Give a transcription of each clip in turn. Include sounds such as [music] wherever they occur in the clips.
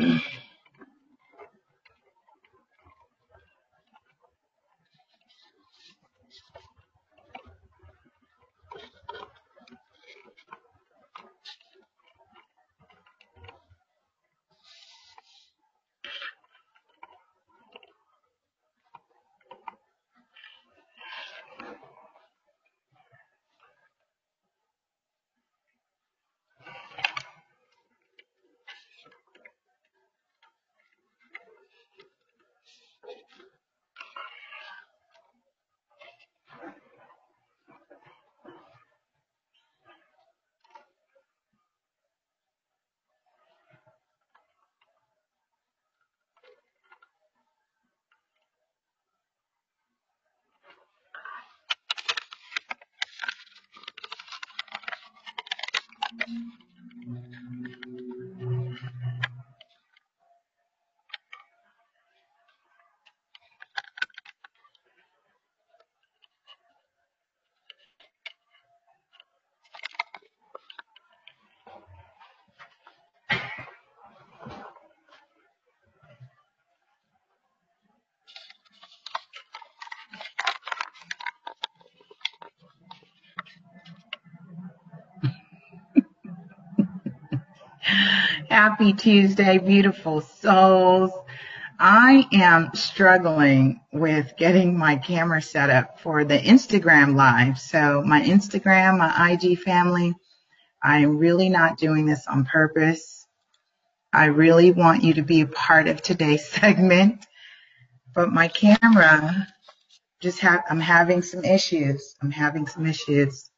Mm-hmm. [clears throat] Happy Tuesday, beautiful souls. I am struggling with getting my camera set up for the Instagram live. So my Instagram, my IG family, I'm really not doing this on purpose. I really want you to be a part of today's [laughs] segment, but my camera just have, I'm having some issues. I'm having some issues.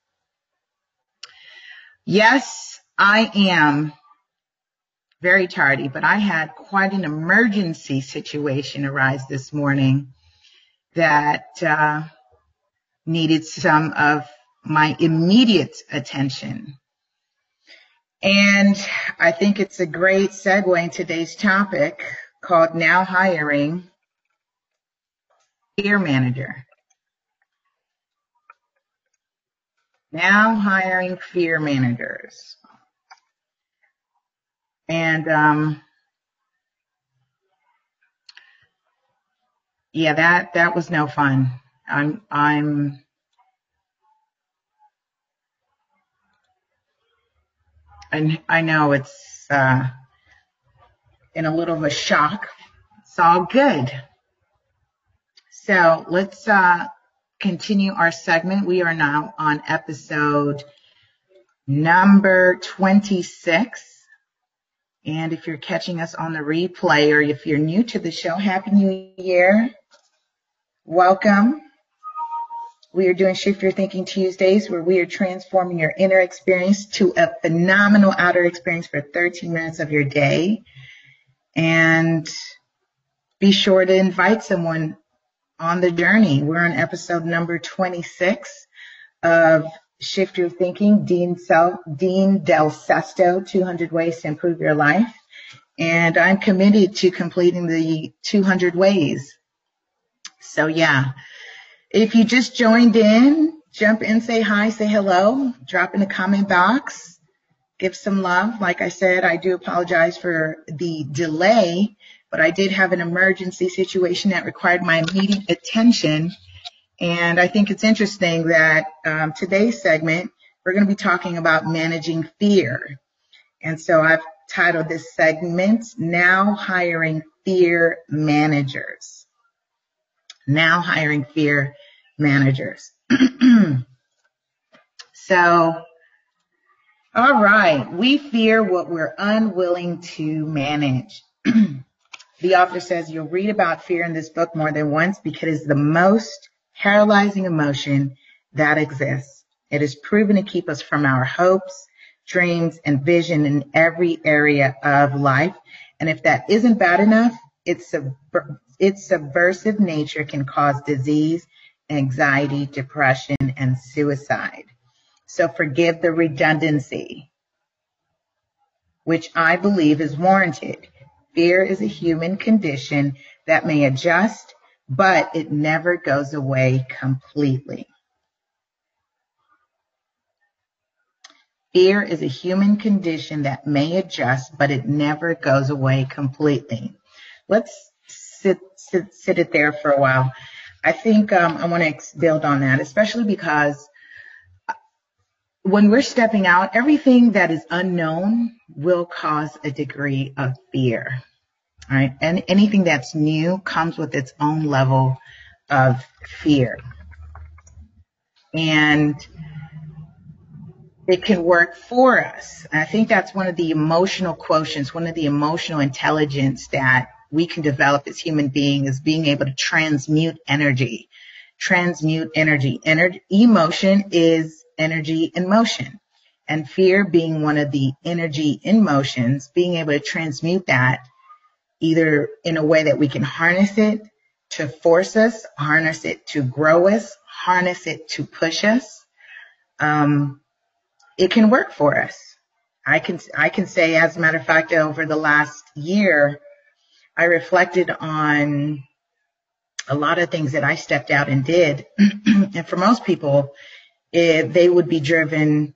Yes, I am very tardy, but I had quite an emergency situation arise this morning that uh, needed some of my immediate attention. And I think it's a great segue in today's topic called Now Hiring Fear Manager. Now hiring fear managers. And um, yeah, that that was no fun. I'm I'm and I know it's uh, in a little of a shock. It's all good. So let's uh, continue our segment. We are now on episode number 26. And if you're catching us on the replay or if you're new to the show, Happy New Year. Welcome. We are doing Shift Your Thinking Tuesdays where we are transforming your inner experience to a phenomenal outer experience for 13 minutes of your day. And be sure to invite someone on the journey. We're on episode number 26 of Shift Your Thinking, Dean, Sel- Dean Del Sesto, 200 Ways to Improve Your Life. And I'm committed to completing the 200 ways. So yeah, if you just joined in, jump in, say hi, say hello, drop in the comment box, give some love. Like I said, I do apologize for the delay, but I did have an emergency situation that required my immediate attention and I think it's interesting that um, today's segment, we're going to be talking about managing fear. And so I've titled this segment, Now Hiring Fear Managers. Now Hiring Fear Managers. [clears throat] so, all right, we fear what we're unwilling to manage. [clears throat] the author says you'll read about fear in this book more than once because it's the most paralyzing emotion that exists. It is proven to keep us from our hopes, dreams, and vision in every area of life. And if that isn't bad enough, its, its subversive nature can cause disease, anxiety, depression, and suicide. So forgive the redundancy, which I believe is warranted. Fear is a human condition that may adjust but it never goes away completely. Fear is a human condition that may adjust, but it never goes away completely. Let's sit, sit, sit it there for a while. I think um, I want to build on that, especially because when we're stepping out, everything that is unknown will cause a degree of fear right? And anything that's new comes with its own level of fear. And it can work for us. I think that's one of the emotional quotients, one of the emotional intelligence that we can develop as human beings is being able to transmute energy. Transmute energy. Ener- emotion is energy in motion. And fear being one of the energy in motions, being able to transmute that either in a way that we can harness it to force us, harness it to grow us, harness it to push us. Um, it can work for us. I can I can say, as a matter of fact, over the last year, I reflected on a lot of things that I stepped out and did, [clears throat] and for most people, it, they would be driven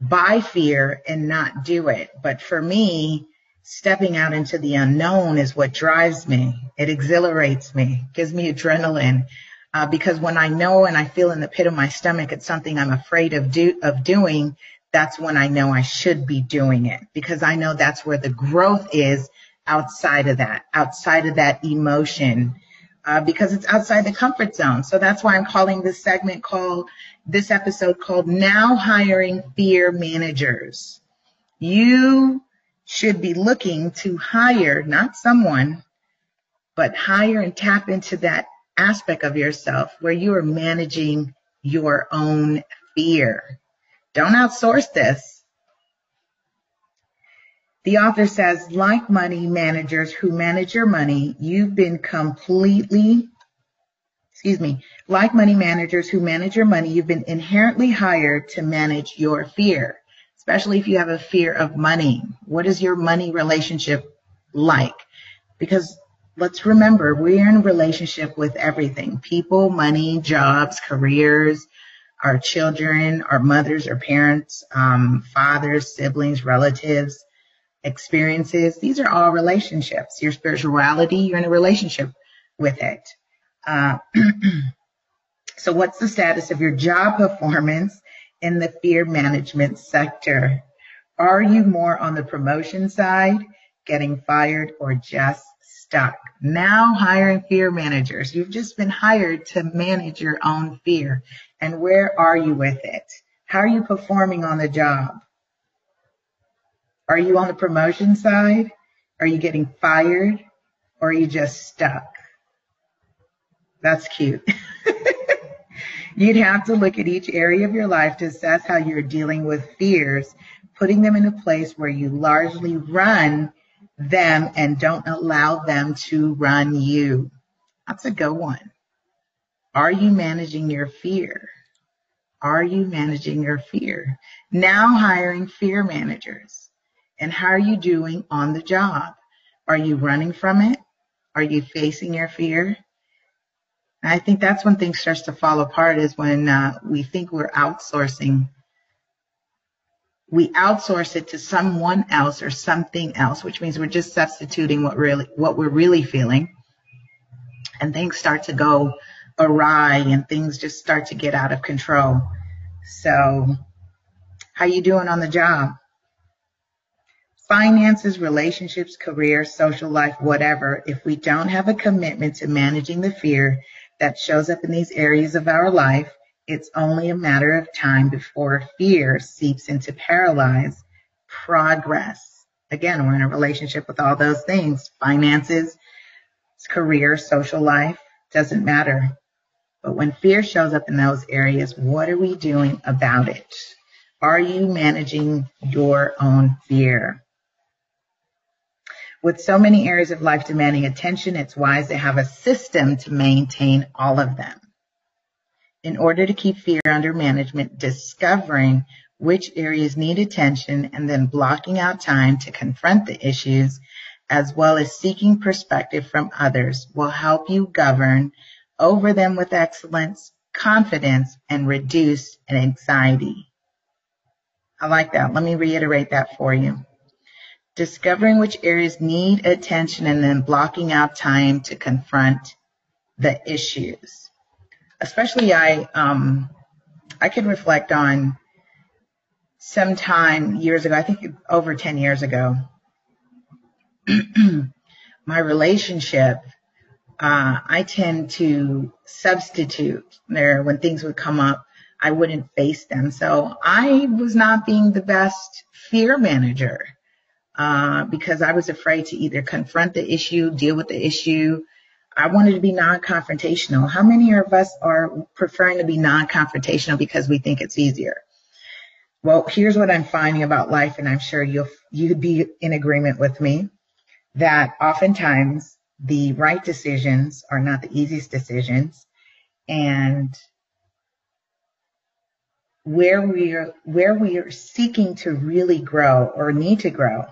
by fear and not do it. But for me, stepping out into the unknown is what drives me. It exhilarates me, gives me adrenaline. Uh, because when I know and I feel in the pit of my stomach it's something I'm afraid of do of doing, that's when I know I should be doing it because I know that's where the growth is outside of that, outside of that emotion, uh, because it's outside the comfort zone. So that's why I'm calling this segment called, this episode called Now Hiring Fear Managers. You should be looking to hire not someone, but hire and tap into that aspect of yourself where you are managing your own fear. Don't outsource this. The author says, like money managers who manage your money, you've been completely, excuse me, like money managers who manage your money, you've been inherently hired to manage your fear, especially if you have a fear of money. What is your money relationship like? Because let's remember, we're in relationship with everything people, money, jobs, careers, our children, our mothers, our parents, um, fathers, siblings, relatives, experiences. These are all relationships. Your spirituality, you're in a relationship with it. Uh, [clears throat] so, what's the status of your job performance in the fear management sector? Are you more on the promotion side, getting fired, or just stuck? Now hiring fear managers. You've just been hired to manage your own fear. And where are you with it? How are you performing on the job? Are you on the promotion side? Are you getting fired? Or are you just stuck? That's cute. [laughs] You'd have to look at each area of your life to assess how you're dealing with fears, putting them in a place where you largely run them and don't allow them to run you. That's a good one. Are you managing your fear? Are you managing your fear? Now hiring fear managers. And how are you doing on the job? Are you running from it? Are you facing your fear? And I think that's when things starts to fall apart is when uh, we think we're outsourcing we outsource it to someone else or something else, which means we're just substituting what really what we're really feeling. And things start to go awry and things just start to get out of control. So how you doing on the job? Finances, relationships, career, social life, whatever, if we don't have a commitment to managing the fear that shows up in these areas of our life, it's only a matter of time before fear seeps into paralyze progress. Again, we're in a relationship with all those things finances, career, social life, doesn't matter. But when fear shows up in those areas, what are we doing about it? Are you managing your own fear? With so many areas of life demanding attention, it's wise to have a system to maintain all of them in order to keep fear under management, discovering which areas need attention and then blocking out time to confront the issues, as well as seeking perspective from others, will help you govern over them with excellence, confidence, and reduce anxiety. I like that. Let me reiterate that for you. Discovering which areas need attention and then blocking out time to confront the issues especially I um, I can reflect on some time years ago, I think over 10 years ago, [clears throat] my relationship, uh, I tend to substitute there when things would come up. I wouldn't face them. So I was not being the best fear manager uh, because I was afraid to either confront the issue, deal with the issue, I wanted to be non-confrontational. How many of us are preferring to be non-confrontational because we think it's easier? Well, here's what I'm finding about life, and I'm sure you'll you'd be in agreement with me that oftentimes the right decisions are not the easiest decisions, and where we are where we are seeking to really grow or need to grow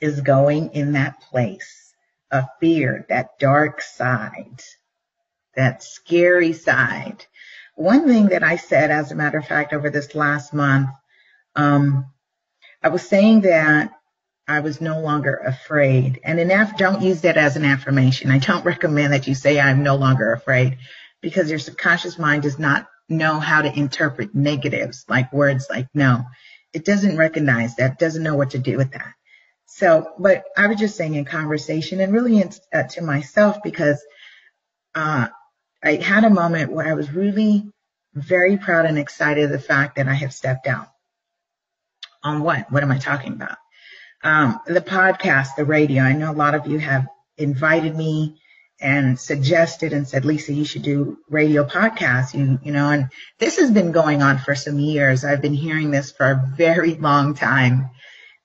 is going in that place of fear, that dark side, that scary side. One thing that I said, as a matter of fact, over this last month, um, I was saying that I was no longer afraid. And in aff- don't use that as an affirmation. I don't [laughs] recommend that you say I'm no longer afraid because your subconscious mind does not know how to interpret negatives, like words like no. It doesn't recognize that, doesn't know what to do with that. So, but I was just saying in conversation and really in, uh, to myself because uh, I had a moment where I was really very proud and excited of the fact that I have stepped down. On what? What am I talking about? Um, the podcast, the radio. I know a lot of you have invited me and suggested and said, Lisa, you should do radio podcasts. You, you know, and this has been going on for some years. I've been hearing this for a very long time.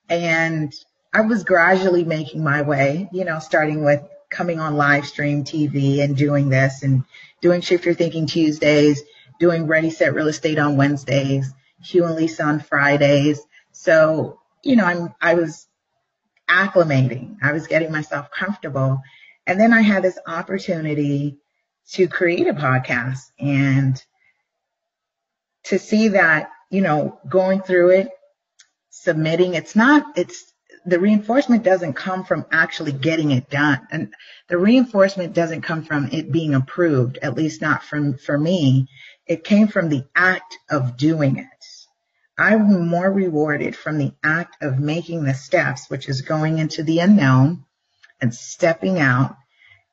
And I was gradually making my way, you know, starting with coming on live stream TV and doing this and doing Shift Your Thinking Tuesdays, doing Ready Set Real Estate on Wednesdays, Hugh and Lisa on Fridays. So, you know, I'm, I was acclimating. I was getting myself comfortable. And then I had this opportunity to create a podcast and to see that, you know, going through it, submitting, it's not, it's, the reinforcement doesn't come from actually getting it done. And the reinforcement doesn't come from it being approved, at least not from, for me. It came from the act of doing it. I'm more rewarded from the act of making the steps, which is going into the unknown and stepping out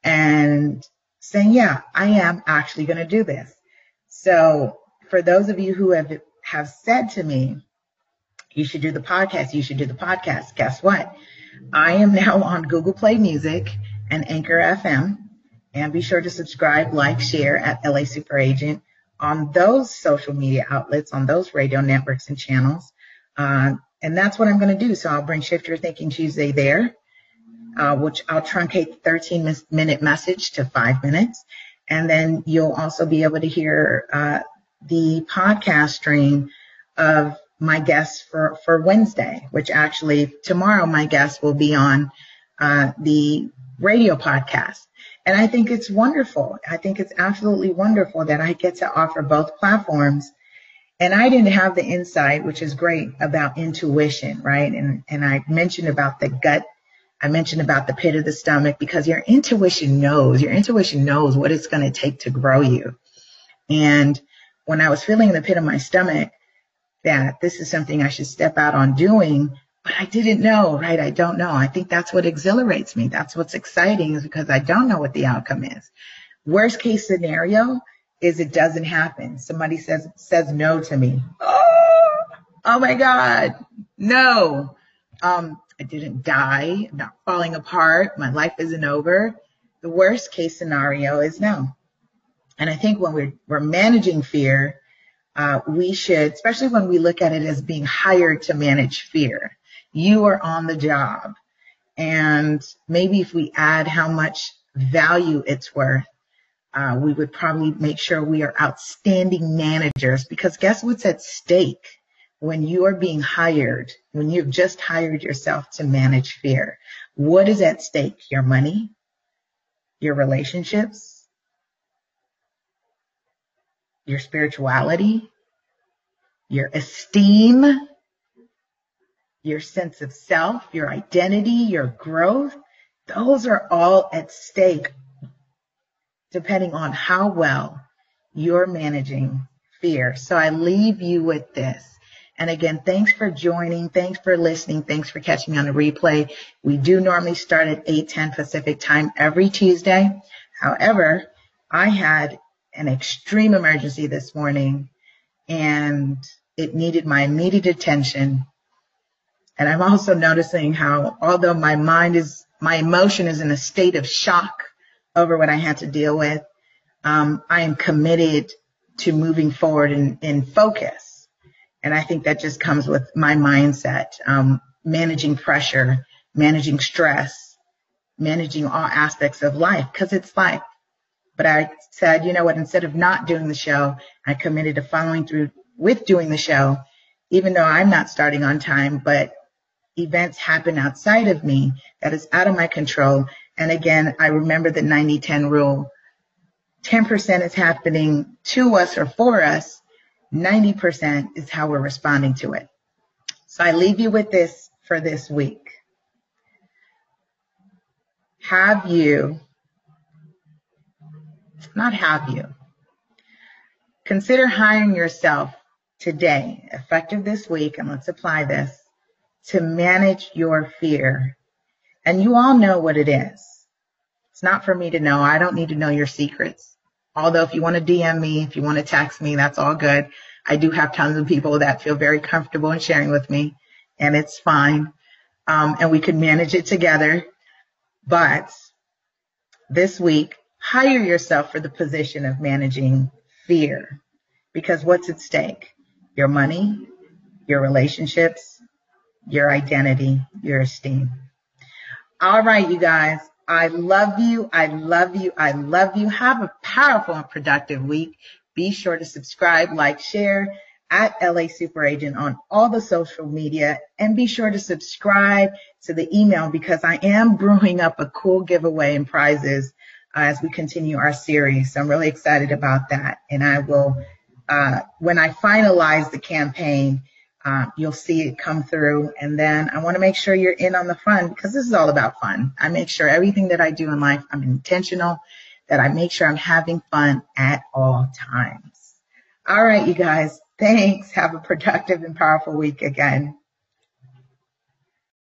and saying, yeah, I am actually going to do this. So for those of you who have, have said to me, you should do the podcast, you should do the podcast, guess what? I am now on Google Play Music and Anchor FM. And be sure to subscribe, like, share at LA Super Agent on those social media outlets, on those radio networks and channels. Uh, and that's what I'm going to do. So I'll bring Shift Your Thinking Tuesday there, uh, which I'll truncate the 13 minute message to five minutes. And then you'll also be able to hear uh, the podcast stream of my guests for, for Wednesday, which actually tomorrow my guest will be on uh, the radio podcast. And I think it's wonderful. I think it's absolutely wonderful that I get to offer both platforms. And I didn't have the insight, which is great about intuition, right? And, and I mentioned about the gut. I mentioned about the pit of the stomach because your intuition knows, your intuition knows what it's going to take to grow you. And when I was feeling the pit of my stomach that this is something I should step out on doing, but I didn't know, right? I don't know. I think that's what exhilarates me. That's what's exciting is because I don't know what the outcome is. Worst case scenario is it doesn't happen. Somebody says, says no to me. Oh, oh my God. No. Um, I didn't die. I'm not falling apart. My life isn't over. The worst case scenario is no. And I think when we're, we're managing fear, uh, we should, especially when we look at it as being hired to manage fear, you are on the job. And maybe if we add how much value it's worth, uh, we would probably make sure we are outstanding managers because guess what's at stake when you are being hired, when you've just hired yourself to manage fear? What is at stake? Your money, your relationships, your spirituality, your esteem, your sense of self, your identity, your growth, those are all at stake depending on how well you're managing fear. So I leave you with this. And again, thanks for joining. Thanks for listening. Thanks for catching me on the replay. We do normally start at 8:10 Pacific time every Tuesday. However, I had an extreme emergency this morning and it needed my immediate attention and I'm also noticing how, although my mind is, my emotion is in a state of shock over what I had to deal with, um, I am committed to moving forward in, in focus. And I think that just comes with my mindset, um, managing pressure, managing stress, managing all aspects of life, because it's life. But I said, you know what, instead of not doing the show, I committed to following through with doing the show, even though I'm not starting on time, but events happen outside of me that is out of my control. And again, I remember the 90 10 rule 10% is happening to us or for us, 90% is how we're responding to it. So I leave you with this for this week. Have you, not have you, Consider hiring yourself today, effective this week, and let's apply this to manage your fear. And you all know what it is. It's not for me to know. I don't need to know your secrets. Although if you want to DM me, if you want to text me, that's all good. I do have tons of people that feel very comfortable in sharing with me and it's fine. Um, and we can manage it together. But this week, hire yourself for the position of managing fear because what's at stake? Your money, your relationships, your identity, your esteem. All right, you guys. I love you. I love you. I love you. Have a powerful and productive week. Be sure to subscribe, like, share at LA Super Agent on all the social media and be sure to subscribe to the email because I am [laughs] brewing up a cool giveaway and prizes as we continue our series. So I'm really excited about that. And I will, uh, when I finalize the campaign, uh, you'll see it come through. And then I want to make sure you're in on the fun because this is all about fun. I make sure everything that I do in life, I'm intentional, that I make sure I'm having fun at all times. All right, you guys. Thanks. Have a productive and powerful week again.